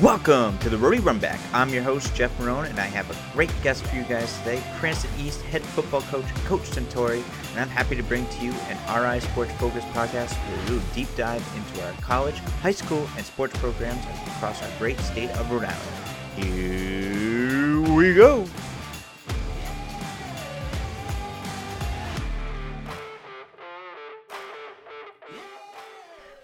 Welcome to the Rhody Runback. I'm your host, Jeff Marone, and I have a great guest for you guys today Cranston East head football coach, Coach Centore. And I'm happy to bring to you an RI Sports Focus podcast where we a deep dive into our college, high school, and sports programs across our great state of Rhode Island. Here we go.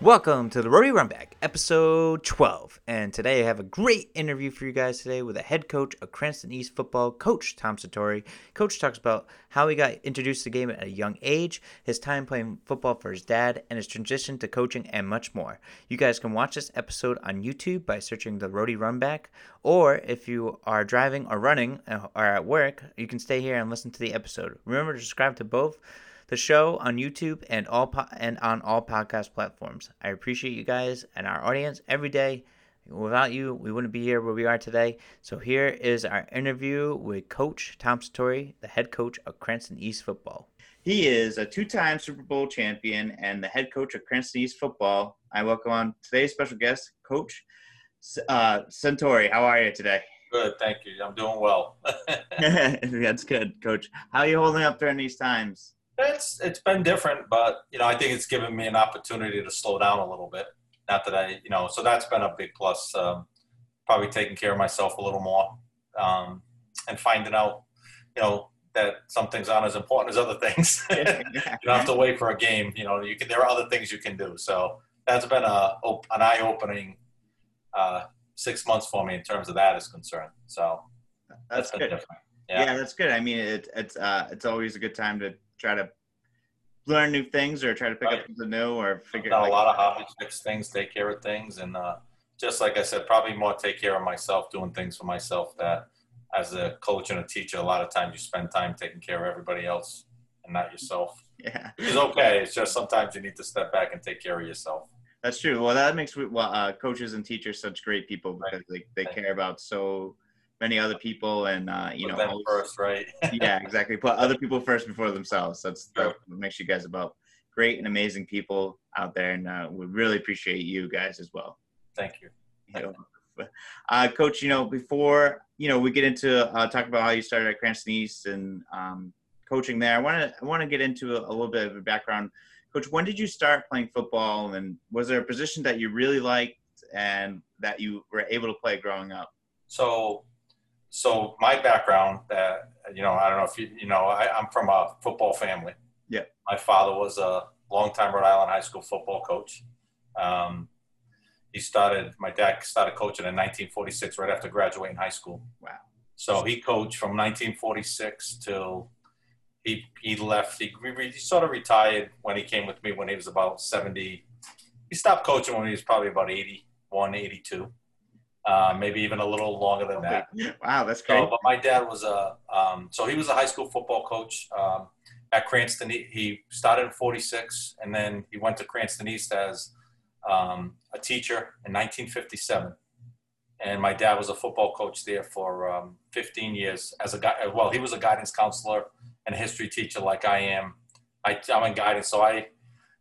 Welcome to the Rhody Runback, episode 12. And today I have a great interview for you guys today with a head coach of Cranston East football, Coach Tom Centore. Coach talks about how he got introduced to the game at a young age, his time playing football for his dad, and his transition to coaching, and much more. You guys can watch this episode on YouTube by searching the Rhody Runback, or if you are driving or running uh, or at work, you can stay here and listen to the episode. Remember to subscribe to both the show on YouTube and all po- and on all podcast platforms. I appreciate you guys and our audience every day. Without you, we wouldn't be here where we are today. So here is our interview with Coach Tom Centore, the head coach of Cranston East football. He is a two-time Super Bowl champion and the head coach of Cranston East football. I welcome on today's special guest, Coach uh, Centore. How are you today? Good, thank you. I'm doing well. That's good, Coach. How are you holding up during these times? It's it's been different, but you know I think it's given me an opportunity to slow down a little bit. Not that I, you know, so that's been a big plus. Um, probably taking care of myself a little more, um, and finding out, you know, that some things aren't as important as other things. you don't have to wait for a game. You know, you can. There are other things you can do. So that's been a an eye opening uh, six months for me in terms of that is concerned. So that's, that's good. Yeah. yeah. that's good. I mean, it, it's uh, it's always a good time to try to learn new things or try to pick right. up something new or figure out like, a lot of hobbies, fix things, take care of things, and uh, just like I said, probably more take care of myself, doing things for myself. That as a coach and a teacher, a lot of times you spend time taking care of everybody else and not yourself. Yeah, it's okay. It's just sometimes you need to step back and take care of yourself. That's true. Well, that makes well, uh, coaches and teachers such great people because right. they, they care about so many other people and uh, you Put know them first, right? yeah, exactly. Put other people first before themselves. That's sure. what makes you guys about great and amazing people out there, and uh, we really appreciate you guys as well. Thank you. you know, uh, Coach, you know, before you know we get into uh, talk about how you started at Cranston East and um, coaching there, I want to I want to get into a, a little bit of a background. Coach, when did you start playing football, and was there a position that you really liked and that you were able to play growing up? So so my background that you know i don't know if you you know I, i'm from a football family. Yeah. My father was a longtime rhode island high school football coach. Um, he started my dad started coaching in 1946 right after graduating high school. Wow. So he coached from 1946 till he he left. He, he sort of retired when he came with me when he was about 70 he stopped coaching when he was probably about 81 82 uh, maybe even a little longer than that. Wow, that's great. So, but my dad was a um, so he was a high school football coach um, at Cranston. He, he, started in '46, and then he went to Cranston East as um, a teacher in 1957. And my dad was a football coach there for um, 15 years as a guy. Well, he was a guidance counselor and a history teacher, like I am. I, I'm in guidance, so I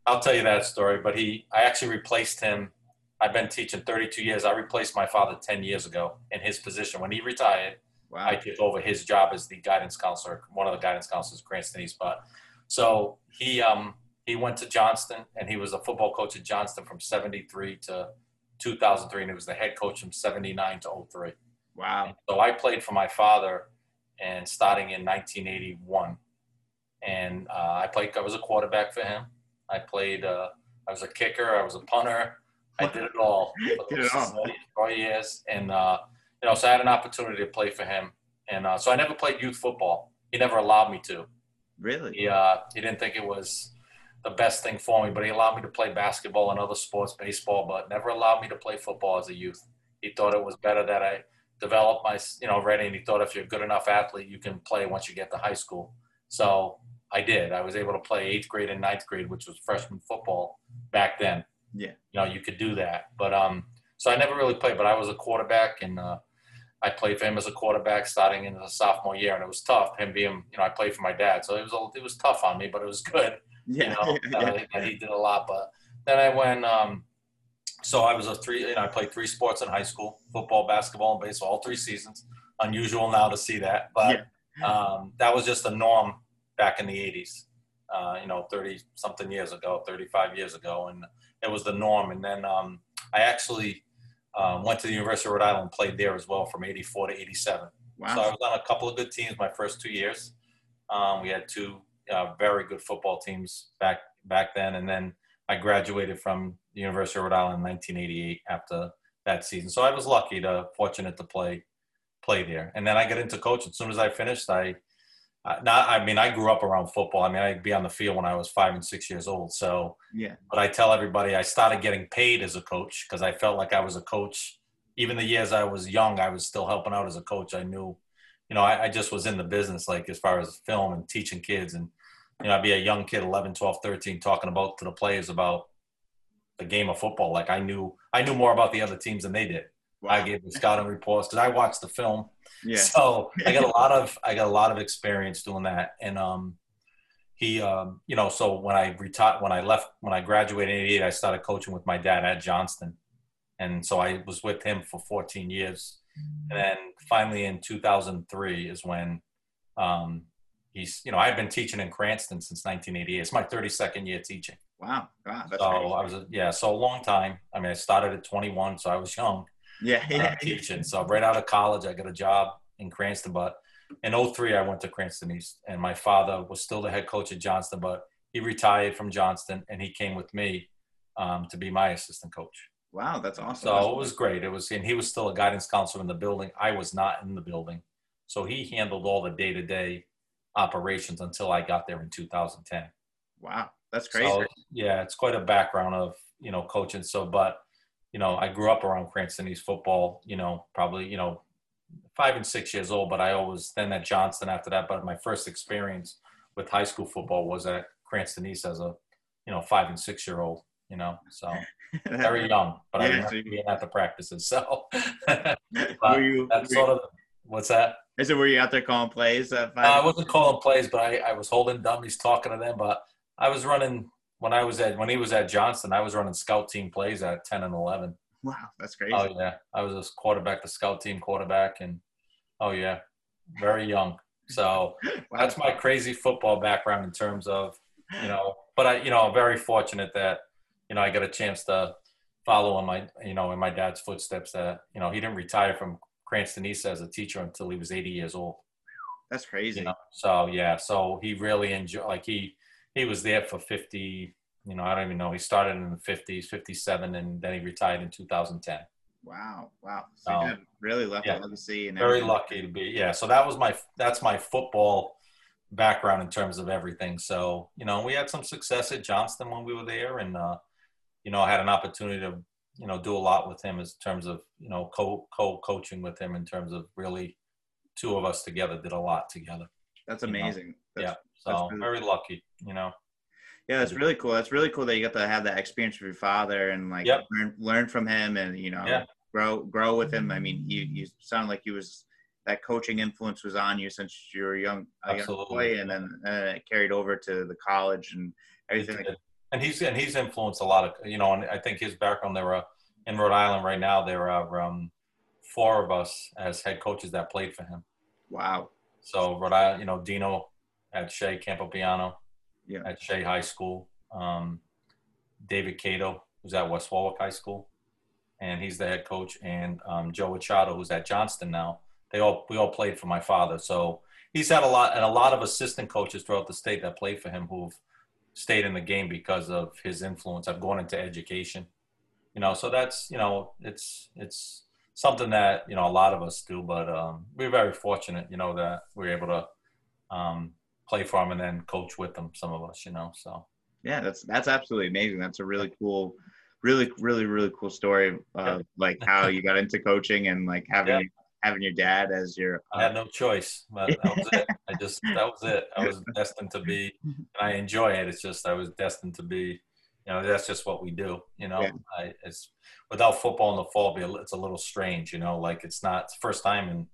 I'll tell you that story. But he, I actually replaced him I've been teaching 32 years. I replaced my father 10 years ago in his position. When he retired, wow. I took over his job as the guidance counselor, one of the guidance counselors, Cranston East. But so he um, he went to Johnston and he was a football coach at Johnston from 73 to 2003, and he was the head coach from 79 to 03. Wow. And so I played for my father, and starting in 1981, and uh, I played. I was a quarterback for him. I played. Uh, I was a kicker. I was a punter. I did it all did it all. four years, and uh, you know, so I had an opportunity to play for him, and uh, so I never played youth football. He never allowed me to. Really? He uh, he didn't think it was the best thing for me, but he allowed me to play basketball and other sports, baseball, but never allowed me to play football as a youth. He thought it was better that I develop my, you know, ready, and he thought if you're a good enough athlete, you can play once you get to high school. So I did. I was able to play eighth grade and ninth grade, which was freshman football back then. Yeah. You know, you could do that. But um, so I never really played, but I was a quarterback and uh, I played for him as a quarterback starting in the sophomore year, and it was tough. Him being, you know, I played for my dad, so it was a, it was tough on me, but it was good. Yeah. You know, uh, he did a lot. But then I went. Um, so I was a three. You know, I played three sports in high school: football, basketball, and baseball. All three seasons. Unusual now to see that, but yeah. um, that was just the norm back in the '80s. Uh, you know, 30 something years ago, 35 years ago, and it was the norm. And then um, I actually um, went to the University of Rhode Island and played there as well from 84 to 87. Wow. So I was on a couple of good teams my first two years. Um, we had two uh, very good football teams back back then, and then I graduated from the University of Rhode Island in 1988 after that season. So I was lucky to fortunate to play play there. And then I got into coaching. As soon as I finished, I not I mean I grew up around football. I mean I'd be on the field when I was five and six years old. So yeah. But I tell everybody I started getting paid as a coach because I felt like I was a coach. Even the years I was young, I was still helping out as a coach. I knew, you know, I, I just was in the business like as far as film and teaching kids and you know, I'd be a young kid, 11, 12, 13, talking about to the players about the game of football. Like I knew, I knew more about the other teams than they did. Wow. I gave the scouting reports because I watched the film. Yeah. So I got a lot of, I got a lot of experience doing that. And, um, he, um, you know, so when I retired, when I left, when I graduated in 88, I started coaching with my dad at Johnston. And so I was with him for 14 years. And then finally in 2003 is when, um, he's you know I've been teaching in Cranston since 1988. It's my 32nd year teaching. Wow, that's so crazy. I was a, yeah, so a long time. I mean, I started at 21, so I was young. Yeah, yeah. Teaching. So right out of college, I got a job in Cranston. But in 03, I went to Cranston East, and my father was still the head coach at Johnston, but he retired from Johnston, and he came with me um, to be my assistant coach. Wow, that's awesome. So that's it was great. It was, and he was still a guidance counselor in the building. I was not in the building, so he handled all the day to day operations until I got there in 2010. Wow, that's crazy. So, yeah, it's quite a background of you know coaching. So, but you know, I grew up around Cranston East football. You know, probably you know five and six years old, but I always then at Johnston after that. But my first experience with high school football was at Cranston East as a you know five and six year old. You know, so very young, but yeah, I remember being at the practices. So you, that's sort of what's that? Is it were you out there calling plays? Uh, I wasn't calling plays, but I, I was holding dummies, talking to them. But I was running when I was at when he was at Johnston, I was running scout team plays at ten and eleven. Wow, that's crazy. Oh yeah, I was a quarterback, the scout team quarterback, and oh yeah, very young. So wow. that's my crazy football background in terms of you know. But I, you know, I'm very fortunate that you know I got a chance to follow in my you know in my dad's footsteps. That you know he didn't retire from Cranston East as a teacher until he was 80 years old. That's crazy. You know? So yeah, so he really enjoyed. Like he he was there for 50. You know, I don't even know. He started in the 50s, 57, and then he retired in 2010. Wow, wow. So, so really lucky yeah, legacy. And very lucky to be. Yeah. So that was my that's my football background in terms of everything. So you know, we had some success at Johnston when we were there, and uh, you know, I had an opportunity to you know do a lot with him in terms of you know co co coaching with him in terms of really two of us together did a lot together. That's amazing. That's, yeah, so really very lucky. You know. Yeah, that's really cool. That's really cool that you got to have that experience with your father and like yep. learn, learn from him and you know yeah. grow grow with him. I mean, you you sound like he was that coaching influence was on you since you were young, a young boy, and then uh, it carried over to the college and everything and he's and he's influenced a lot of you know, and I think his background. There are in Rhode Island right now. There are um, four of us as head coaches that played for him. Wow. So Rhode Island, you know, Dino at Shea Campopiano, yeah. at Shea High School. Um, David Cato, who's at West Warwick High School, and he's the head coach, and um, Joe Machado, who's at Johnston now. They all we all played for my father, so he's had a lot and a lot of assistant coaches throughout the state that played for him who've stayed in the game because of his influence. I've gone into education, you know, so that's you know it's it's something that you know a lot of us do, but um, we're very fortunate, you know, that we're able to um, play for them and then coach with them. Some of us, you know, so yeah, that's that's absolutely amazing. That's a really cool. Really, really, really cool story of like how you got into coaching and like having having your dad as your. Uh, I had no choice. But that was it. I just that was it. I was destined to be, and I enjoy it. It's just I was destined to be. You know, that's just what we do. You know, yeah. I, it's without football in the fall, it's a little strange. You know, like it's not it's first time in.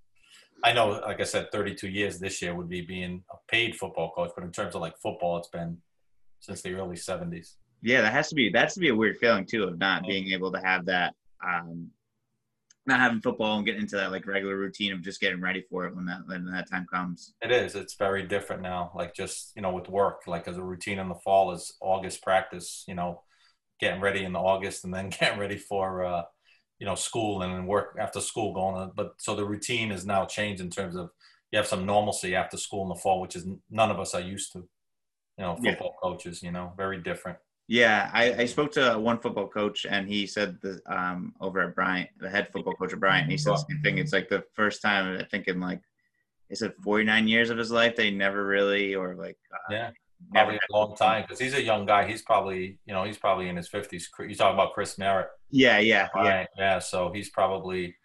I know, like I said, 32 years this year would be being a paid football coach, but in terms of like football, it's been since the early 70s. Yeah, that has to be that's to be a weird feeling too of not being able to have that um not having football and getting into that like regular routine of just getting ready for it when that when that time comes. It is. It's very different now. Like just you know with work, like as a routine in the fall is August practice. You know, getting ready in the August and then getting ready for uh, you know school and then work after school going on. But so the routine is now changed in terms of you have some normalcy after school in the fall, which is none of us are used to. You know, football yeah. coaches. You know, very different. Yeah, I, I spoke to one football coach, and he said the um, over at Bryant, the head football coach at Bryant, he said the same thing. It's like the first time I think in like he said 49 years of his life they never really or like uh, yeah probably a long time because he's a young guy. He's probably you know he's probably in his 50s. You talk about Chris Merritt. Yeah, yeah, yeah, yeah. So he's probably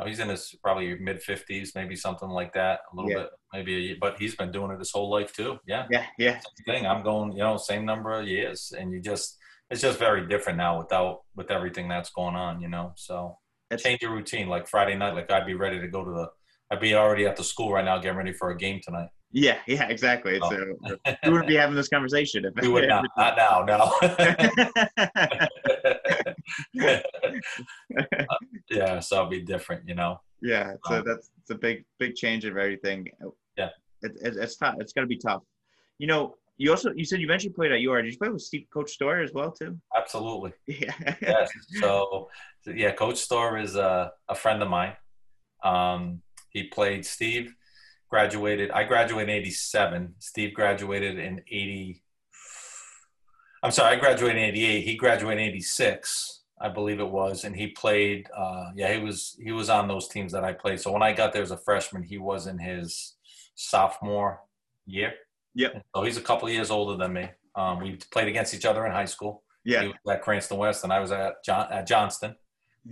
know, he's in his probably mid fifties, maybe something like that, a little yeah. bit, maybe. A, but he's been doing it his whole life too. Yeah, yeah, yeah. Same thing. I'm going, you know, same number of years, and you just it's just very different now without with everything that's going on. You know, so it's, change your routine. Like Friday night, like I'd be ready to go to the. I'd be already at the school right now, getting ready for a game tonight. Yeah, yeah, exactly. Oh. uh, we wouldn't be having this conversation if we would not. Not now, no. yeah, so it'll be different, you know. Yeah, so um, that's it's a big, big change of everything. Yeah, it, it, it's tough. It's gonna be tough. You know, you also you said you eventually played at UR. Did you play with Steve Coach Store as well too? Absolutely. Yeah. yes. So, so, yeah, Coach Store is a, a friend of mine. Um, he played Steve graduated. I graduated in '87. Steve graduated in '80. I'm sorry, I graduated in '88. He graduated in '86, I believe it was, and he played. Uh, yeah, he was he was on those teams that I played. So when I got there as a freshman, he was in his sophomore year. Yep. So he's a couple years older than me. Um, we played against each other in high school. Yeah. He was at Cranston West, and I was at John at Johnston.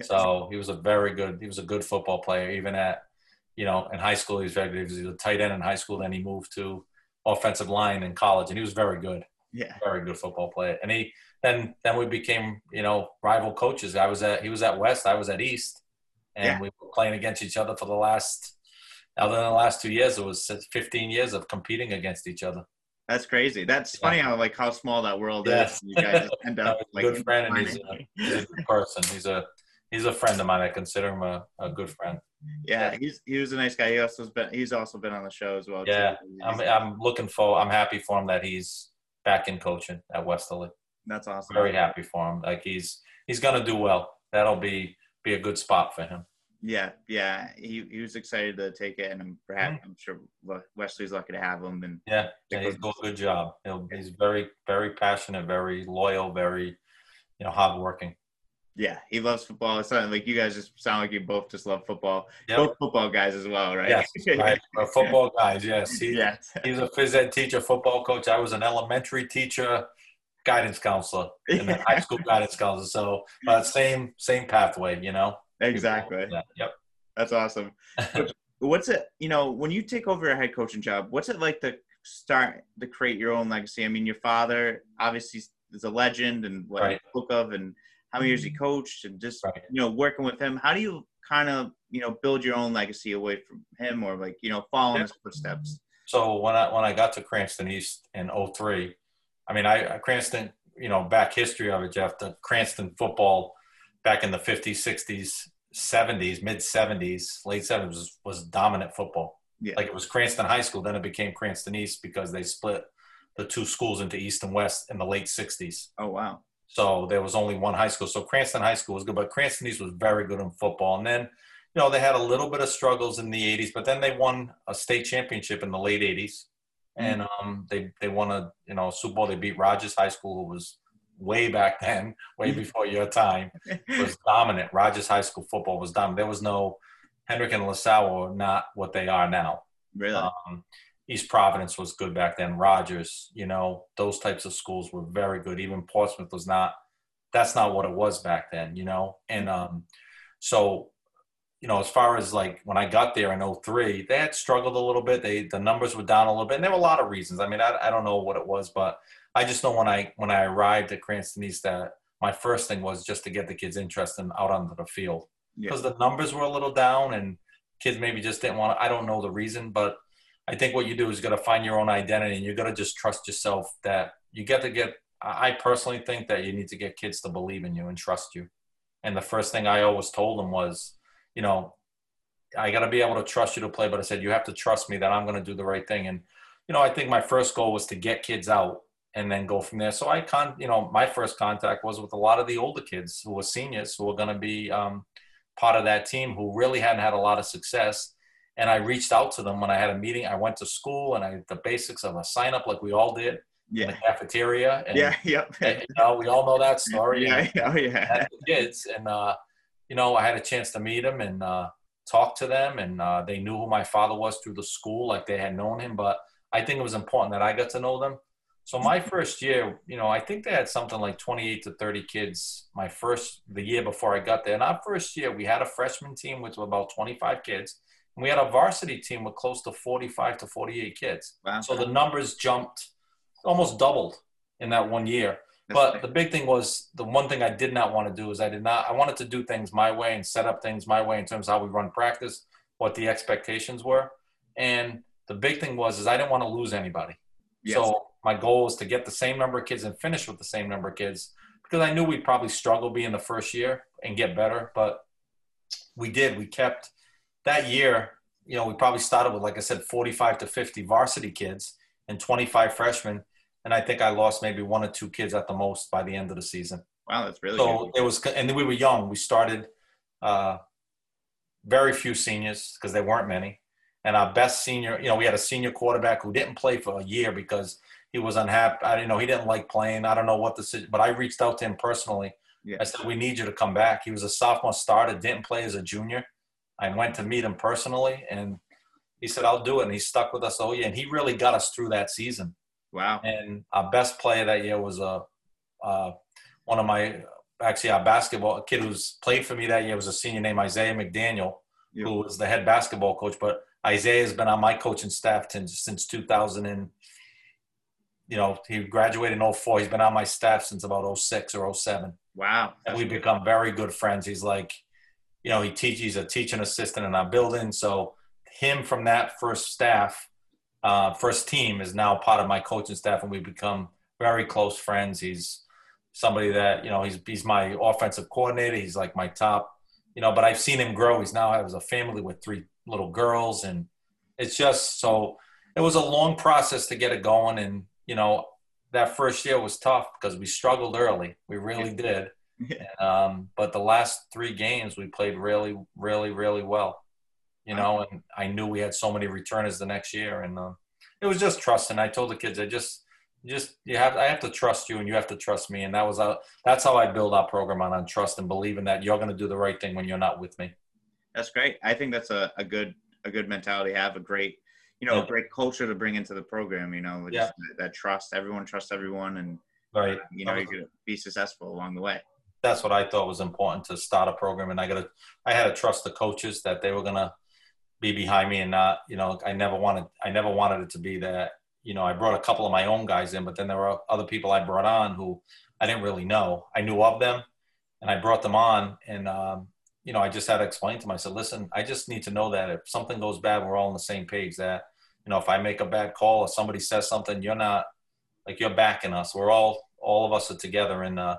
So he was a very good. He was a good football player, even at you know, in high school, he was very good. He was a tight end in high school. Then he moved to offensive line in college, and he was very good. Yeah, very good football player. And he then then we became you know rival coaches. I was at he was at West, I was at East, and yeah. we were playing against each other for the last. Other than the last two years, it was 15 years of competing against each other. That's crazy. That's yeah. funny how like how small that world yeah. is. You guys end up like good friend, and he's a, he's a good person. He's a he's a friend of mine. I consider him a, a good friend. Yeah, he's he was a nice guy. He also's been he's also been on the show as well. Yeah, I'm I'm looking for I'm happy for him that he's back in coaching at Westerly. That's awesome. Very happy for him. Like he's he's gonna do well. That'll be be a good spot for him. Yeah, yeah. He he was excited to take it, and perhaps mm-hmm. I'm sure Westerly's lucky to have him. And yeah, yeah he's doing a good job. He'll, he's very very passionate, very loyal, very you know hardworking. Yeah, he loves football. It's not like you guys just sound like you both just love football. Yep. Both football guys as well, right? Yes, right. football guys. Yes, he, yes. He's a phys ed teacher, football coach. I was an elementary teacher, guidance counselor, and then high school guidance counselor. So, uh, same same pathway, you know. Exactly. Yeah. Yep. That's awesome. what's it? You know, when you take over a head coaching job, what's it like to start to create your own legacy? I mean, your father obviously is a legend and what right. spoke of and how many years he coached, and just right. you know working with him. How do you kind of you know build your own legacy away from him, or like you know follow yeah. his footsteps? So when I when I got to Cranston East in 03, I mean I Cranston, you know, back history of it, Jeff. The Cranston football back in the 50s, 60s, 70s, mid 70s, late 70s was, was dominant football. Yeah. Like it was Cranston High School, then it became Cranston East because they split the two schools into East and West in the late 60s. Oh wow. So there was only one high school. So Cranston High School was good, but Cranston East was very good in football. And then, you know, they had a little bit of struggles in the 80s, but then they won a state championship in the late 80s. And mm. um, they, they won a, you know, Super Bowl. They beat Rogers High School, who was way back then, way before your time, was dominant. Rogers High School football was dominant. There was no Hendricken and LaSalle were not what they are now. Really? Um, East Providence was good back then. Rogers, you know, those types of schools were very good. Even Portsmouth was not. That's not what it was back then, you know. And um, so, you know, as far as like when I got there in 03, they had struggled a little bit. They the numbers were down a little bit, and there were a lot of reasons. I mean, I, I don't know what it was, but I just know when I when I arrived at Cranston East that my first thing was just to get the kids interested out onto the field because yeah. the numbers were a little down and kids maybe just didn't want to. I don't know the reason, but I think what you do is you got to find your own identity and you got to just trust yourself that you get to get I personally think that you need to get kids to believe in you and trust you. And the first thing I always told them was, you know, I got to be able to trust you to play, but I said, you have to trust me that I'm going to do the right thing. And, you know, I think my first goal was to get kids out and then go from there. So I con, you know, my first contact was with a lot of the older kids who were seniors who were going to be um, part of that team who really hadn't had a lot of success. And I reached out to them when I had a meeting. I went to school and I the basics of a sign up like we all did yeah. in the cafeteria. And, yeah, yep. And, you know, we all know that story. yeah, oh yeah. The kids, and uh, you know, I had a chance to meet them and uh, talk to them, and uh, they knew who my father was through the school, like they had known him. But I think it was important that I got to know them. So my first year, you know, I think they had something like 28 to 30 kids. My first, the year before I got there, and our first year, we had a freshman team with about 25 kids, and we had a varsity team with close to 45 to 48 kids. Wow. So the numbers jumped almost doubled in that one year. But the big thing was the one thing I did not want to do is I did not I wanted to do things my way and set up things my way in terms of how we run practice, what the expectations were, and the big thing was is I didn't want to lose anybody. Yes. So my goal was to get the same number of kids and finish with the same number of kids because I knew we'd probably struggle being the first year and get better, but we did. We kept that year. You know, we probably started with like I said, 45 to 50 varsity kids and 25 freshmen and I think I lost maybe one or two kids at the most by the end of the season. Wow, that's really so good. it was, and we were young. We started uh, very few seniors because there weren't many, and our best senior, you know, we had a senior quarterback who didn't play for a year because he was unhappy. I didn't know he didn't like playing. I don't know what the, but I reached out to him personally. Yeah. I said, "We need you to come back." He was a sophomore starter, didn't play as a junior. I went to meet him personally, and he said, "I'll do it." And he stuck with us Oh yeah, and he really got us through that season. Wow. And our best player that year was a uh, uh, one of my actually our basketball kid who's played for me that year was a senior named Isaiah McDaniel, who was the head basketball coach. But Isaiah has been on my coaching staff since, since 2000 and you know he graduated in 04. He's been on my staff since about 06 or 07. Wow. And we've become very good friends. He's like, you know, he teaches. He's a teaching assistant in our building. So him from that first staff uh, first team is now part of my coaching staff, and we've become very close friends. He's somebody that you know he's he's my offensive coordinator. He's like my top, you know. But I've seen him grow. He's now has a family with three little girls, and it's just so. It was a long process to get it going, and you know that first year was tough because we struggled early. We really did. Um, but the last three games we played really, really, really well you know, and I knew we had so many returners the next year, and uh, it was just trust. And I told the kids, I just, just you have, I have to trust you, and you have to trust me, and that was how, that's how I build our program on on trust and believing that you're going to do the right thing when you're not with me. That's great. I think that's a, a good a good mentality. Have a great, you know, yeah. a great culture to bring into the program. You know, yeah. that, that trust. Everyone trusts everyone, and right. Uh, you know, you're going to be successful along the way that's what I thought was important to start a program. And I got to, I had to trust the coaches that they were going to be behind me and not, you know, I never wanted, I never wanted it to be that, you know, I brought a couple of my own guys in, but then there were other people I brought on who I didn't really know. I knew of them and I brought them on and, um, you know, I just had to explain to them. I said, listen, I just need to know that if something goes bad, we're all on the same page that, you know, if I make a bad call or somebody says something, you're not like, you're backing us. We're all, all of us are together. And, uh,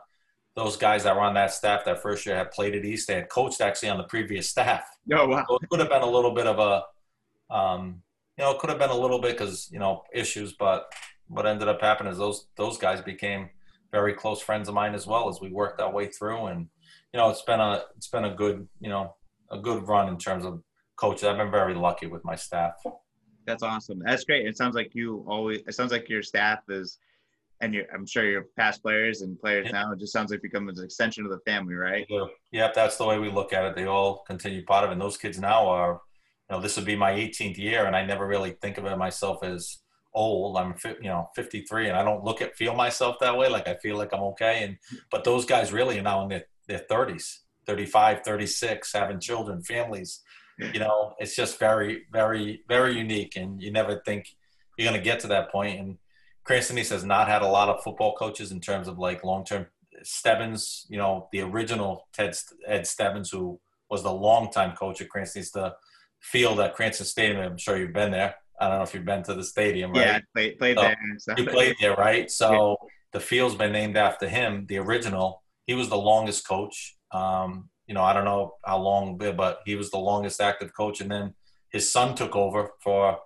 those guys that were on that staff that first year had played at East. They had coached actually on the previous staff. Oh wow! So it could have been a little bit of a, um, you know, it could have been a little bit because you know issues, but what ended up happening is those those guys became very close friends of mine as well as we worked our way through, and you know, it's been a it's been a good you know a good run in terms of coaches. I've been very lucky with my staff. That's awesome. That's great. It sounds like you always. It sounds like your staff is and I'm sure your past players and players yeah. now. It just sounds like become an extension of the family, right? Yeah, that's the way we look at it. They all continue part of it. And those kids now are, you know, this would be my 18th year, and I never really think of it myself as old. I'm, you know, 53, and I don't look at feel myself that way. Like I feel like I'm okay. And but those guys really are now in their, their 30s, 35, 36, having children, families. You know, it's just very, very, very unique, and you never think you're going to get to that point. And Cranston East has not had a lot of football coaches in terms of like long term. Stebbins, you know, the original Ted Ed Stebbins, who was the longtime coach at Cranston East, the field at Cranston Stadium. I'm sure you've been there. I don't know if you've been to the stadium, right? Yeah, played, played so there. You played there, right? So the field's been named after him, the original. He was the longest coach. Um, you know, I don't know how long, but he was the longest active coach. And then his son took over for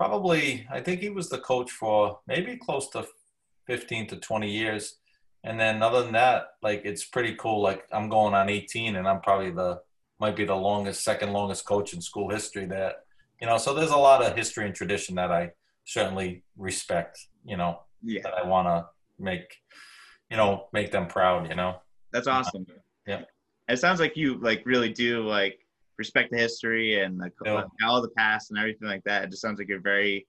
probably, I think he was the coach for maybe close to 15 to 20 years. And then other than that, like it's pretty cool. Like I'm going on 18 and I'm probably the, might be the longest, second longest coach in school history that, you know, so there's a lot of history and tradition that I certainly respect, you know, Yeah. that I want to make, you know, make them proud, you know? That's awesome. Yeah. It sounds like you like really do like respect the history and the, like, all the past and everything like that. It just sounds like you're very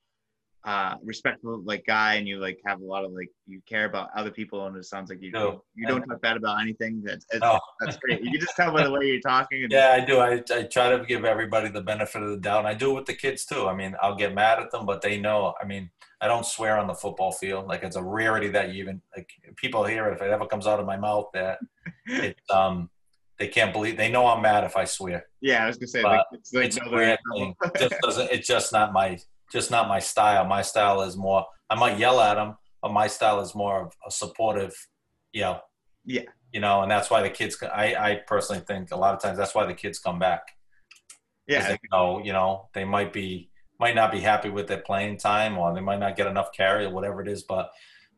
uh respectful like guy and you like have a lot of like you care about other people and it sounds like you No. you don't talk bad about anything. That's it's, No. that's great. You can just tell by the way you're talking. And, Yeah, I do. I, I try to give everybody the benefit of the doubt. And I do it with the kids too. I mean, I'll get mad at them, but they know. I mean, I don't swear on the football field. Like it's a rarity that you even like people hear it if it ever comes out of my mouth that it's um they can't believe they know I'm mad if I swear. yeah, I was gonna say like it's like it's a no, they're rare in thing. trouble. Just doesn't. It's just not my just not my style. My style is more. I might yell at them, but my style is more of a supportive yell. Yeah. You know, and that's why the kids. I I personally think a lot of times that's why the kids come back. yeah, they know, you know, they might be might not be happy with their playing time or they might not get enough carry or whatever it is, but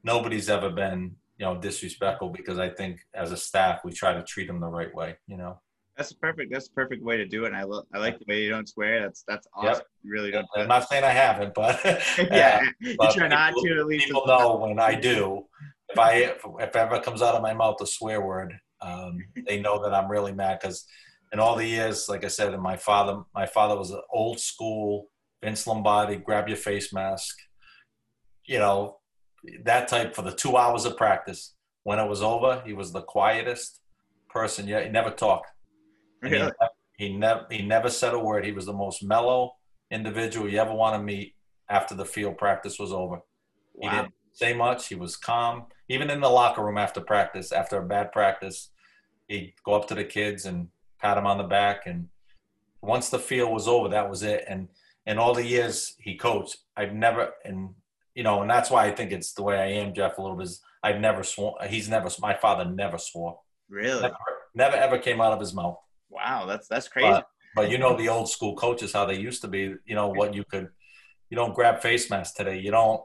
nobody's ever been, you know, disrespectful because I think as a staff we try to treat them the right way, you know. that's a perfect. That's a perfect way to do it. And I lo- I like the way you don't swear. That's that's awesome. Yep. You really don't. I'm not saying I haven't, but yeah, you but try not people- to at least. people know when I do. If I if, if ever comes out of my mouth a swear word, um, they know that I'm really mad because in all the years, like I said, and my father, my father was an old school Vince Lombardi, grab your face mask, you know, that type for the two hours of practice. When it was over, he was the quietest person. Yeah, he never talked. Really? He, he never he never said a word. He was the most mellow individual you ever want to meet after the field practice was over. He didn't say much. He was calm. Even in the locker room after practice, after a bad practice, he'd go up to the kids and pat them on the back. And once the field was over, that was it. And in all the years he coached, I've never, and you know, and that's why I think it's the way I am, Jeff, a little bit. Is I've never sworn. He's never. My father never swore. Really? Never, never ever came out of his mouth. Wow, that's that's crazy. But, but you know the old school coaches how they used to be. You know what you could. You don't grab face masks today. You don't.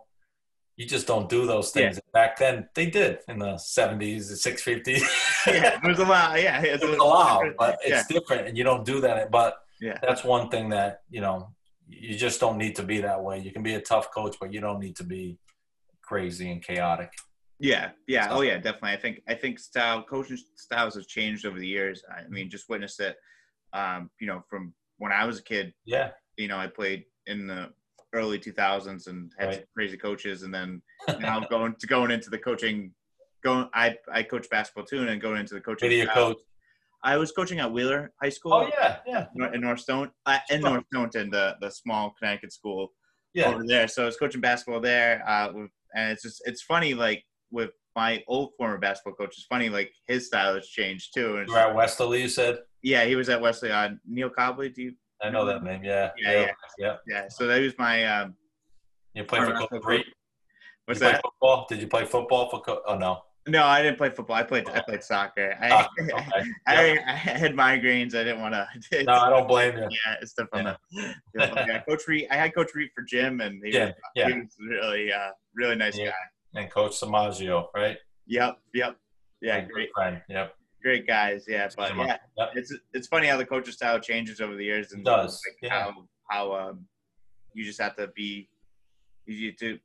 You just don't do those things. Back then they did in the seventies, the six fifties. yeah, it was a lot. Yeah, it was allowed, but yeah, it's different, and you don't do that. But yeah, that's one thing that you know you just don't need to be that way. You can be a tough coach, but you don't need to be crazy and chaotic. yeah, yeah. So- Oh, yeah, definitely. I think I think style coaching styles have changed over the years. I mean, just witness it. Um, you know, from when I was a kid, Yeah, you know, I played in the early 2000s and had Right. some crazy coaches, and then now going to going into the coaching. Going, I I coach basketball too, and going into the coaching. video coach. I was coaching at Wheeler High School. Oh yeah, yeah, in North Stone, uh, in North Stonington, the the small Connecticut school yeah. over there. So I was coaching basketball there, uh, with, and it's just it's funny like with my old former basketball coach. It's funny like his style has changed too. And You were at Westerly, you said. yeah, he was at Westerly. Uh, Neil Cobley, do you? I know that name. Yeah, Yeah, yeah. yeah. Yeah, so that was my. Um, You played for Coach Reed. what's you that? Football? Did you play football for? Co- oh no. No, I didn't play football. I played I played soccer. I, Ah, okay. I, I had migraines. I didn't want to. No, I don't blame you. Yeah, it's stuff on the. Yeah, Coach Reed. I had Coach Reed for gym, and he, Yeah, was, yeah. he was really, uh, really nice Yeah. guy. And Coach Samaggio, right? Yep, yep. Yeah, Good great, friend. Yep. great guys. Yeah, but yeah, Yep. it's it's funny how the coaching style changes over the years, and It does, like yeah. how how um, you just have to be you to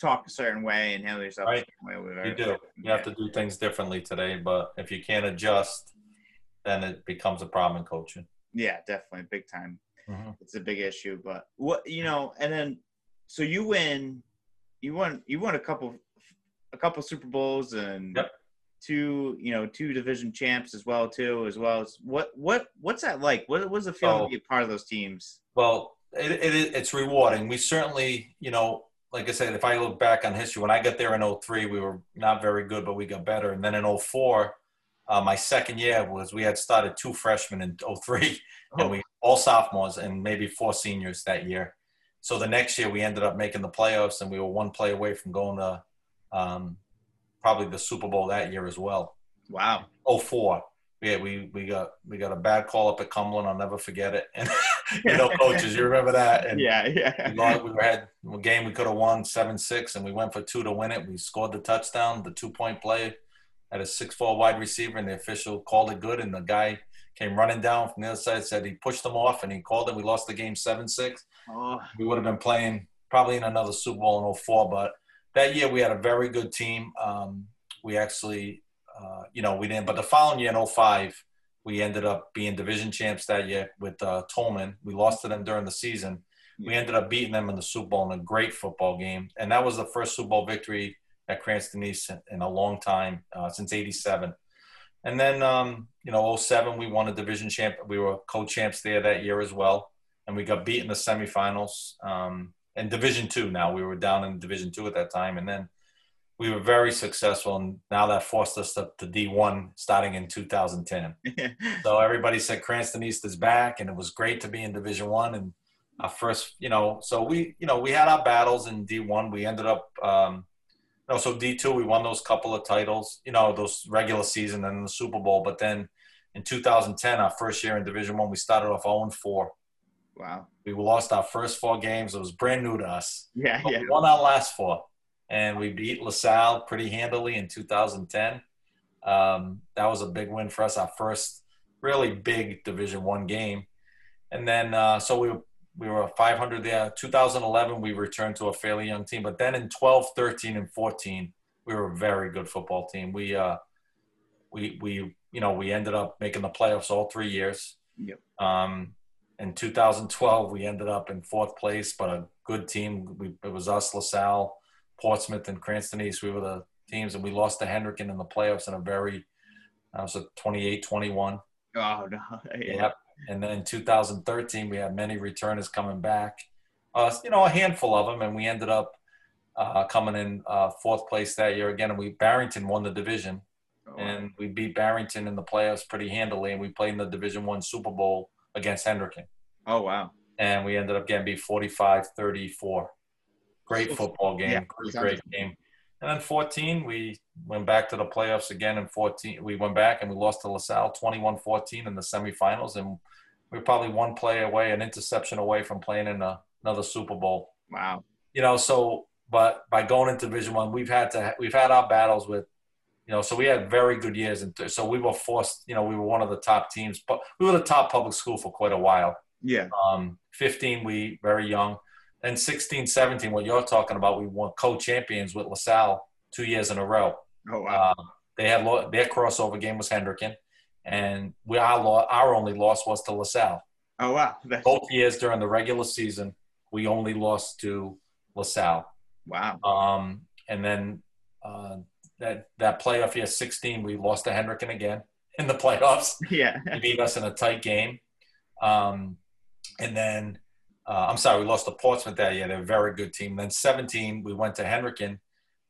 talk a certain way and handle yourself Right. a certain way. You do. You have to do things differently today, but if you can't adjust, then it becomes a problem in coaching. Yeah, definitely, big time. Mhm. It's a big issue, but what you know, and then so you win, you won, you won a couple, a couple Super Bowls and Yep. two, you know, two division champs as well too, as well as what what what's that like? What was the feeling So- to be a part of those teams? Well, it, it, it's rewarding. We certainly, you know, like I said, if I look back on history, when I got there in 03, we were not very good, but we got better. And then in 04, uh, my second year was we had started two freshmen in 03, Oh. and we all sophomores and maybe four seniors that year. So the next year we ended up making the playoffs, and we were one play away from going to um, probably the Super Bowl that year as well. Wow. 04. Yeah, we, we got we got a bad call up at Cumberland. I'll never forget it. And you know, coaches, you remember that? And yeah, yeah. We, we had a game we could have won seven six, and we went for two to win it. We scored the touchdown, the two point play, had a six four wide receiver, and the official called it good. And the guy came running down from the other side, said he pushed them off, and he called it. We lost the game seven six. Oh. We would have been playing probably in another Super Bowl in 04, but that year we had a very good team. Um, we actually uh, you know, we didn't. But the following year in 05, we ended up being division champs that year with uh, Tolman. We lost to them during the season. We ended up beating them in the Super Bowl in a great football game, and that was the first Super Bowl victory at Cranston East in a long time uh, since '87. And then, um, you know, 07, we won a division champ. We were co-champs there that year as well, and we got beat in the semifinals. Um, and Division Two. Now we were down in Division Two at that time, and then we were very successful, and now that forced us up to D1 starting in 2010. so everybody said Cranston East is back, and it was great to be in Division One. And our first, you know, so we, you know, we had our battles in D1. We ended up, um, you know, so D2 we won those couple of titles, you know, those regular season and the Super Bowl. But then in 2010, our first year in Division One, we started off 0 4. Wow. We lost our first four games. It was brand new to us. Yeah, yeah. We won our last four and we beat LaSalle pretty handily in 2010. Um, that was a big win for us, our first really big Division One game. And then, uh, so we we were 500 there. 2011, we returned to a fairly young team, but then in 12, 13, and 14, we were a very good football team. We uh, we we you know we ended up making the playoffs all three years. Yep. Um, in 2012, we ended up in fourth place, but a good team. We, it was us, LaSalle, Portsmouth and Cranston East. We were the teams, and we lost to Hendricken in the playoffs in a very, that was a 28-21. Oh, no. Yeah. Yep. And then in 2013, we had many returners coming back. Uh, you know, a handful of them, and we ended up uh, coming in uh, fourth place that year again. And we Barrington won the division, oh, wow. and we beat Barrington in the playoffs pretty handily. And we played in the Division One Super Bowl against Hendricken. Oh wow! And we ended up getting beat 45-34. Great football game. Yeah, great, great game. And then 14, we went back to the playoffs again. In 14, we went back and we lost to LaSalle 21-14 in the semifinals, and we are probably one play away, an interception away from playing in a, another Super Bowl. Wow. You know, so but by going into Division One, we've had to we've had our battles with, you know, so we had very good years, and so we were forced. You know, we were one of the top teams, but we were the top public school for quite a while. Yeah. Um, 15, we very young. And 16, 17, what you're talking about, we won co-champions with LaSalle two years in a row. Oh wow! Uh, they had their crossover game was Hendricken, and we our our only loss was to LaSalle. Oh wow! That's... Both years during the regular season, we only lost to LaSalle. Wow! Um, and then uh, that that playoff year, 16, we lost to Hendricken again in the playoffs. Yeah, he beat us in a tight game. Um, and then uh, I'm sorry, we lost to Portsmouth that year. They're a very good team. Then 17, we went to Hendricken.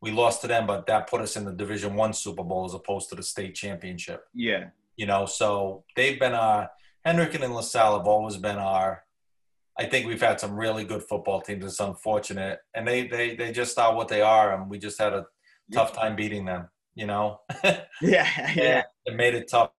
We lost to them, but that put us in the Division One Super Bowl as opposed to the state championship. Yeah. You know, so they've been our Hendricken and LaSalle have always been our. I think we've had some really good football teams. It's unfortunate, and they they they just are what they are, and we just had a tough time beating them. You know. yeah. Yeah. It made it tough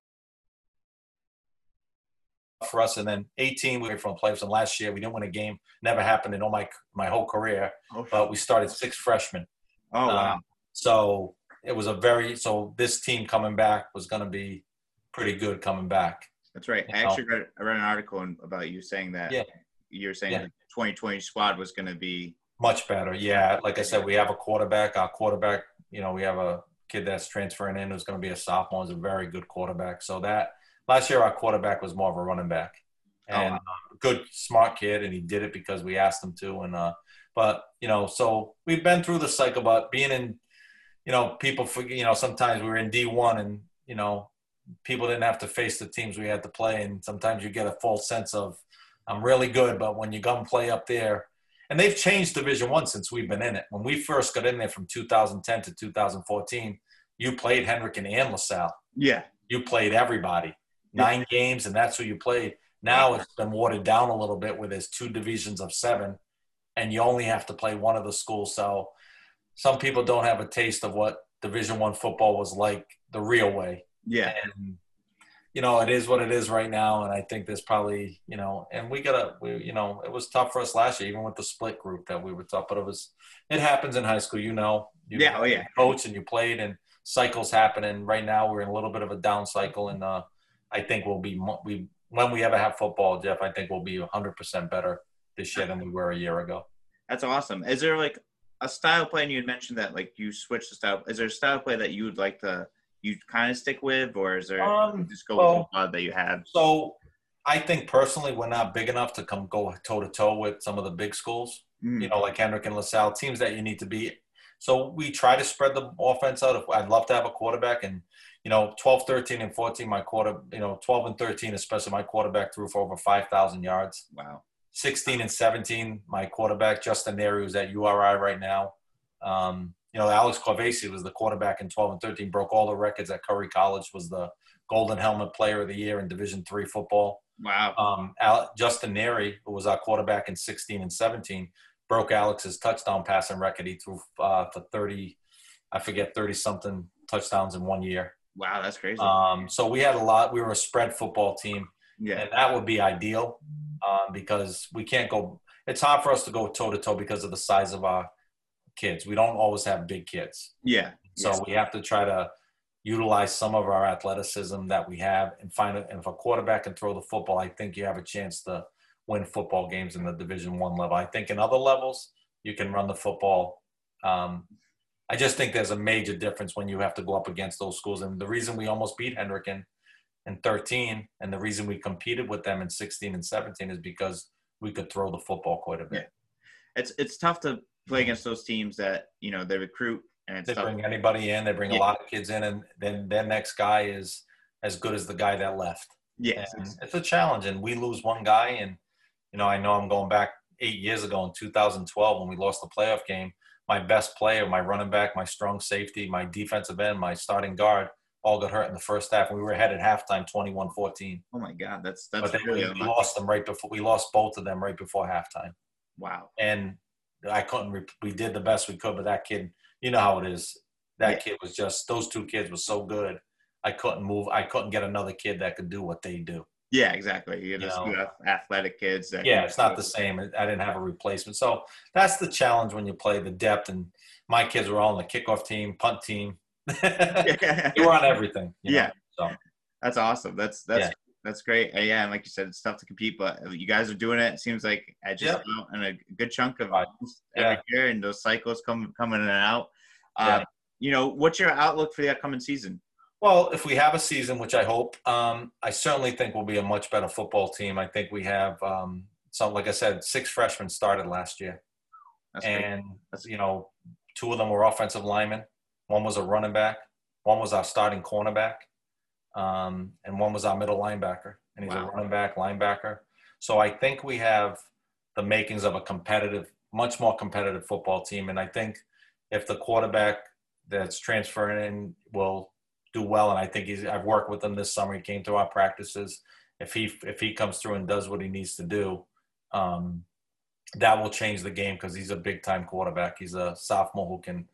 for us. And then 18, we were from playoffs. And last year, we didn't win a game. Never happened in all my my whole career. Oh, but we started six freshmen. Oh wow! Um, so it was a very so this team coming back was going to be pretty good coming back. That's right. I actually read, I read an article about you saying that. Yeah. You're saying yeah. the 2020 squad was going to be much better. Yeah. Like I said, we have a quarterback. Our quarterback, you know, we have a kid that's transferring in who's going to be a sophomore. Is a very good quarterback. So that last year our quarterback was more of a running back and oh, wow. uh, good smart kid and he did it because we asked him to and uh but you know so we've been through the cycle but being in you know people for you know sometimes we were in d1 and you know people didn't have to face the teams we had to play and sometimes you get a false sense of i'm really good but when you go and play up there and they've changed division one since we've been in it. When we first got in there from 2010 to 2014 you played hendricken and lasalle yeah. You played everybody nine games, and that's who you played. Now it's been watered down a little bit where there's two divisions of seven, and you only have to play one of the schools. So some people don't have a taste of what Division One football was like the real way. Yeah. And you know, it is what it is right now, and I think there's probably you know, and we gotta, we you know, it was tough for us last year, even with the split group that we were tough, but it was, it happens in high school, you know. You Yeah, oh, yeah. Coach and you played, and cycles happen, and right now we're in a little bit of a down cycle, and uh, I think we'll be we when we ever have football, Jeff, I think we'll be 100 percent better this year than we were a year ago. That's awesome. Is there like a style play? And you had mentioned that like you switched the style. Is there a style play that you would like to you kind of stick with, or is there Um, just go with the that you have? So I think personally, we're not big enough to come go toe to toe with some of the big schools. Mm, you know, like Hendricken LaSalle, teams that you need to be. So we try to spread the offense out. I'd love to have a quarterback and, you know, 12, 13, and 14, my quarter, you know, 12 and 13, especially my quarterback threw for over 5,000 yards. wow. 16 and 17, my quarterback, Justin Neri, who's at URI right now. Um, you know, Alex Corvesi was the quarterback in 12 and 13, broke all the records at Curry College, was the Golden Helmet Player of the Year in Division three football Wow. um, Al- Justin Neri, who was our quarterback in 16 and 17, broke Alex's touchdown passing record. He threw uh, for 30, I forget, 30 something touchdowns in one year. Wow, that's crazy. Um, so we had a lot. We were a spread football team, yeah. and that would be ideal um, because we can't go. It's hard for us to go toe to toe because of the size of our kids. We don't always have big kids. Yeah. So Yes. we have to try to utilize some of our athleticism that we have and find it. And if a quarterback can throw the football, I think you have a chance to win football games in the Division One level. I think in other levels you can run the football. Um, I just think there's a major difference when you have to go up against those schools. And the reason we almost beat Hendricken, in 13 and the reason we competed with them in 16 and 17 is because we could throw the football quite a bit. Yeah. it's it's tough to play against those teams that you know they recruit and it's They tough. bring anybody in. They bring Yeah. a lot of kids in, and then their next guy is as good as the guy that left. Yes. And it's- it's a challenge, and we lose one guy. And you know, I know I'm going back eight years ago in 2012 when we lost the playoff game. My best player, my running back, my strong safety, my defensive end, my starting guard, all got hurt in the first half. We were ahead at halftime, 21-14. Oh my God, that's that's But really we, lost them right before. We lost both of them right before halftime Wow. and I couldn't. We did the best we could, but that kid, you know how it is. That Yeah. kid was just. Those two kids were so good. I couldn't move. I couldn't get another kid that could do what they do. Yeah, exactly. You You just know. athletic kids that Yeah, it's not the same. I didn't have a replacement, so that's the challenge when you play the depth. And my kids were all on the kickoff team, punt team. you were on everything. you know, Yeah. So That's awesome. That's that's Yeah. that's great. Uh, yeah, and like you said, it's tough to compete, but you guys are doing it. It seems like I just Yep. in a good chunk of Right. every Yeah. year, and those cycles come coming in and out. Yeah. Um, you know, what's your outlook for the upcoming season? Well, if we have a season, which I hope, um, I certainly think we'll be a much better football team. I think we have um, some, like I said, six freshmen started last year, That's and you know, two of them were offensive linemen. One was a running back. One was our starting cornerback, um, and one was our middle linebacker. And he's Wow. a running back, linebacker. So I think we have the makings of a competitive, much more competitive football team. And I think if the quarterback that's transferring in will do well, and I think he's, I've worked with him this summer. He came to our practices. If he if he comes through and does what he needs to do, um, that will change the game because he's a big time quarterback. He's a sophomore who can,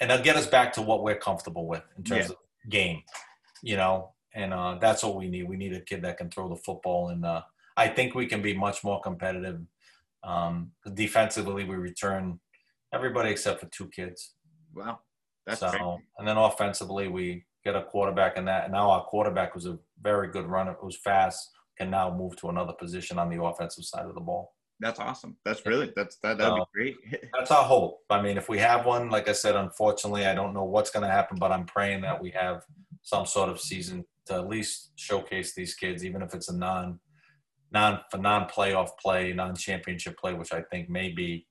and they'll get us back to what we're comfortable with in terms Yeah. of game, you know. And uh, that's what we need. We need a kid that can throw the football, and uh, I think we can be much more competitive. Um, defensively, we return everybody except for two kids. wow, that's so, great. and then offensively, we get a quarterback in that. And now our quarterback was a very good runner, who's fast, can now move to another position on the offensive side of the ball. That's awesome. That's really that's that that'd be great. That's our hope. I mean, if we have one, like I said, unfortunately, I don't know what's going to happen, but I'm praying that we have some sort of season to at least showcase these kids, even if it's a non, non for non-playoff play, non-championship play, which I think may be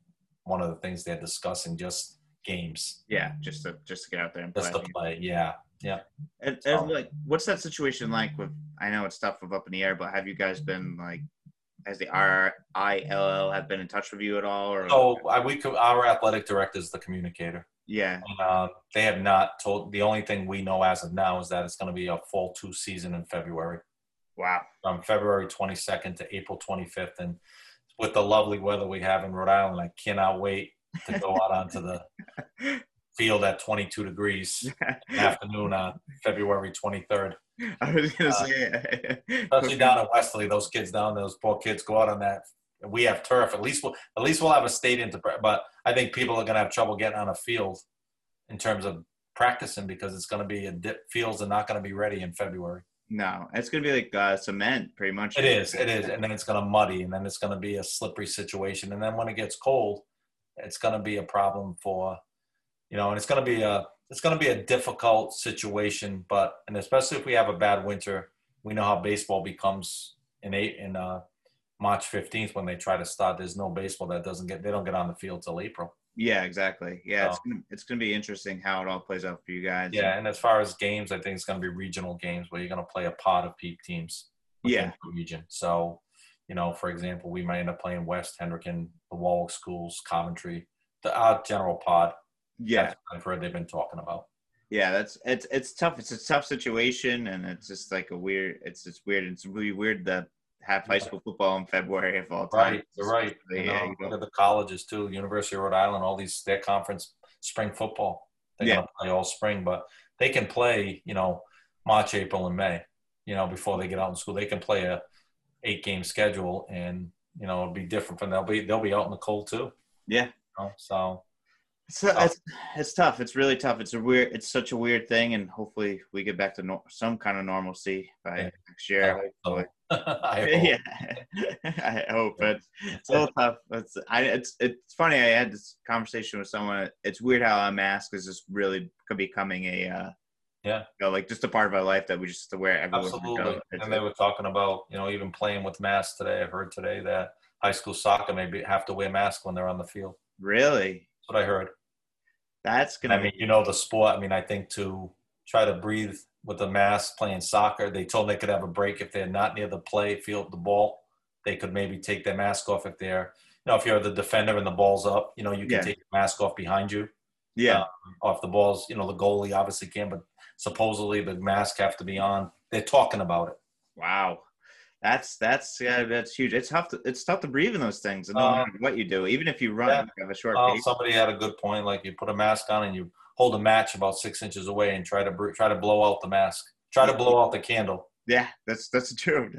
one of the things they're discussing. Just games, yeah, just to just to get out there and just play. to play. Yeah, yeah. And, and, like, what's that situation like with? I know it's stuff with up in the air, but have you guys been like, has the RIIL have been in touch with you at all? Or So I, we our athletic director is the communicator. yeah, Uh, they have not told. The only thing we know as of now is that it's going to be a fall two season in February, wow, from February 22nd to April 25th, and with the lovely weather we have in Rhode Island, I cannot wait to go out onto the field at 22 degrees afternoon on February 23rd. I was gonna Uh, say, Especially down in Westerly, those kids down there, those poor kids go out on that. We have turf. At least we'll at least we'll have a stadium to. But I think people are gonna have trouble getting on a field in terms of practicing because it's gonna be a dip, fields are not gonna be ready in February. no, it's gonna be like uh, cement, pretty much. It is, it is, and then it's gonna muddy, and then it's gonna be a slippery situation, and then when it gets cold, it's gonna be a problem for, you know, and it's gonna be a it's gonna be a difficult situation, but and especially if we have a bad winter, we know how baseball becomes in eight in uh, March fifteenth when they try to start. There's no baseball that doesn't get they don't get on the field till April. Yeah, exactly. Yeah, it's gonna it's gonna be interesting how it all plays out for you guys. Yeah, and as far as games, I think it's gonna be regional games where you're gonna play a pot of peep teams. Yeah. region. So, you know, for example, we might end up playing West Hendricken, the Warwick schools, Coventry, the our general pod. Yeah, I've heard they've been talking about. yeah. That's it's it's tough. It's a tough situation, and it's just like a weird. It's just weird. It's really weird that have high school football in February of all time. Right, you're right. You Yeah, you look know. at the colleges too, University of Rhode Island, all these their conference spring football. They're Yeah. gonna play all spring, but they can play, you know, March, April, and May. You know, before they get out in school, they can play a eight game schedule, and you know, it'll be different from they'll be they'll be out in the cold too. Yeah. You know? So It's, it's it's tough. It's really tough. It's a weird. It's such a weird thing, and hopefully we get back to nor- some kind of normalcy by Yeah. next year. I so. I yeah, I hope, but it's a little tough. It's I it's it's funny. I had this conversation with someone. It's weird how a mask is just really becoming a uh, Yeah. you know, like just a part of our life that we just have to wear everywhere. Absolutely. And they were talking about, you know, even playing with masks today. I heard today that high school soccer maybe have to wear masks when they're on the field. really That's what I heard. That's gonna I mean, you know, the sport, I mean, I think to try to breathe with a mask playing soccer, they told them they could have a break if they're not near the play field, the ball. They could maybe take their mask off if they're, you know, if you're the defender and the ball's up, you know, you can Yeah. take your mask off behind you. yeah. uh, off the balls. You know, the goalie obviously can, but supposedly the mask have to be on. They're talking about it. Wow. That's that's yeah, that's huge. It's tough to it's tough to breathe in those things, and no Uh, matter what you do, even if you run yeah. have a short Uh, pace. somebody had a good point. Like you put a mask on and you hold a match about six inches away and try to try to blow out the mask. Try to blow out the candle. Yeah, that's that's true.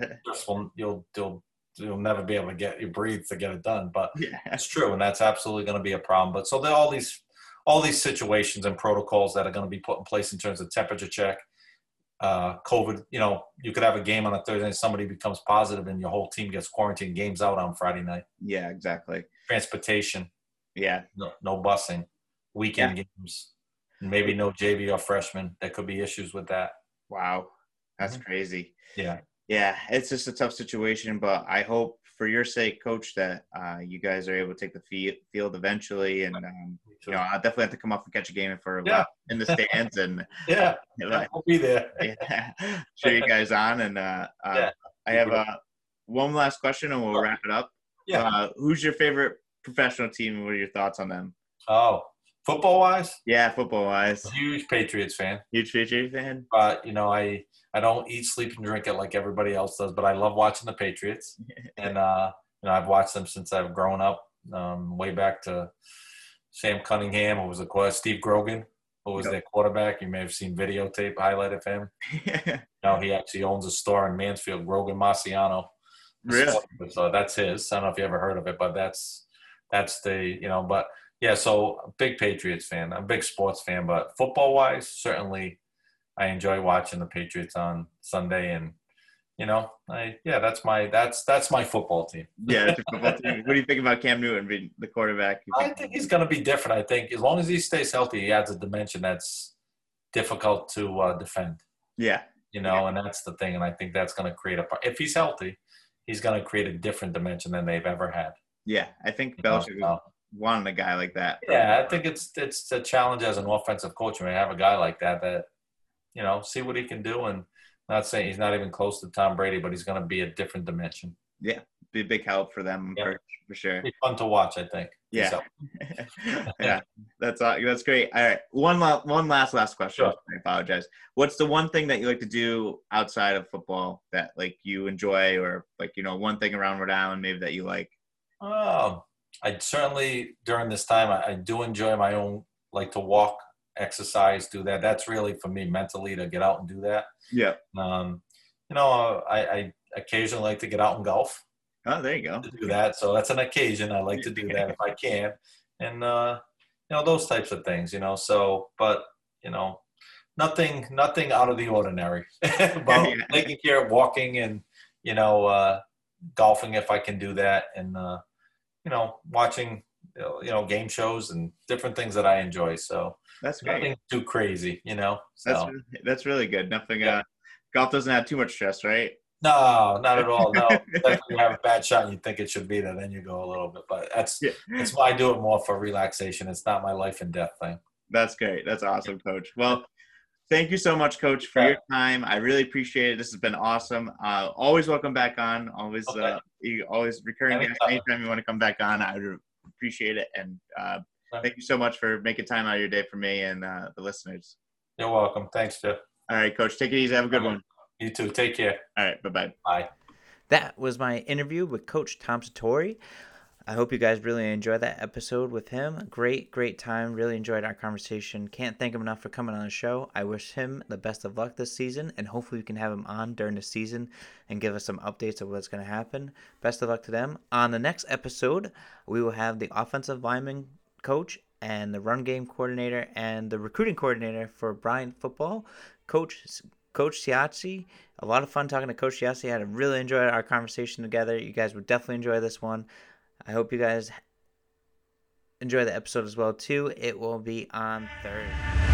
Will- You'll you'll you'll never be able to get you breathe to get it done. But yeah, it's true, and that's absolutely going to be a problem. But so there all these all these situations and protocols that are going to be put in place in terms of temperature check. Uh, COVID, you know, you could have a game on a Thursday and somebody becomes positive and your whole team gets quarantined, games out on Friday night. yeah, exactly. Transportation, Yeah, no, no busing, weekend games, maybe no JV or freshman. There could be issues with that. wow, that's Mhm. crazy. Yeah. Yeah, it's just a tough situation, but I hope for your sake, coach, that uh, you guys are able to take the field eventually, and um, you know, I'll definitely have to come up and catch a game for a Yeah. in the stands, and yeah, know, we'll be there. yeah, show you guys on. And uh, uh, Yeah. I have uh, one last question, and we'll wrap it up. Yeah. Uh, who's your favorite professional team? and What are your thoughts on them? Oh, football wise, Yeah, football wise, huge Patriots fan. huge Patriot fan. but you know i i don't eat sleep and drink it like everybody else does but i love watching the patriots and uh you know i've watched them since i've grown up um way back to sam cunningham who was a steve grogan who was Yep. their quarterback you may have seen videotape highlight of him now he actually owns a store in mansfield grogan marciano really? so that's his i don't know if you ever heard of it but that's that's the you know but yeah so a big patriots fan i'm a big sports fan but football wise certainly i enjoy watching the patriots on sunday and you know i yeah that's my that's that's my football team Yeah, it's a football team. What do you think about Cam Newton being the quarterback? I think he's going to be different i think as long as he stays healthy he adds a dimension that's difficult to uh, defend Yeah, you know, and that's the thing. And I think that's going to create a, if he's healthy, he's going to create a different dimension than they've ever had. yeah. I think you know? Wanted a guy like that. yeah, I think it's it's a challenge as an offensive coach when you have a guy like that that, you know, see what he can do. And not saying he's not even close to Tom Brady, but he's going to be a different dimension. Yeah, be a big help for them Yeah. for, for sure. Be fun to watch, I think. Yeah. So, yeah, that's uh, that's great. All right, one la- one last last question. Sure. I apologize. What's the one thing that you like to do outside of football that like you enjoy, or like you know one thing around Rhode Island maybe that you like? um, I certainly during this time I, I do enjoy my own like to walk exercise, do that. That's really for me mentally to get out and do that. Yeah. Um, you know, I, I occasionally like to get out and golf. Oh, there you go. To do that, so that's an occasion. I like to do that if I can, and uh, you know those types of things. You know, so but you know, nothing, nothing out of the ordinary about Yeah. taking care of walking and you know uh, golfing if I can do that, and uh, you know watching you know, game shows and different things that I enjoy. So That's great. nothing too crazy, you know. So. That's that's really good. Nothing. Yeah. Uh, golf doesn't have too much stress, right? No, not at all. No, you have a bad shot and you think it should be there, then you go a little bit. But that's Yeah. it's why I do it more for relaxation. It's not my life and death thing. That's great. That's awesome, Coach. Well, thank you so much, Coach, for Yeah. your time. I really appreciate it. This has been awesome. Uh, always welcome back on. Always, Okay. uh, you always recurring. Anytime. Anytime you want to come back on, I would appreciate it. And uh, Right. thank you so much for making time out of your day for me and uh, the listeners. You're welcome. Thanks, Jeff. All right, Coach. Take it easy. Have a good one. You too. Take care. All right. Bye bye. Bye. That was my interview with Coach Tom Centore. I hope you guys really enjoyed that episode with him. Great, great time. Really enjoyed our conversation. Can't thank him enough for coming on the show. I wish him the best of luck this season, and hopefully we can have him on during the season and give us some updates of what's going to happen. Best of luck to them. On the next episode, we will have the offensive lineman coach and the run game coordinator and the recruiting coordinator for Bryant football, Coach Coach Siazzi. A lot of fun talking to Coach Siazzi. I really enjoyed our conversation together. You guys would definitely enjoy this one. I hope you guys enjoy the episode as well too. It will be on Thursday.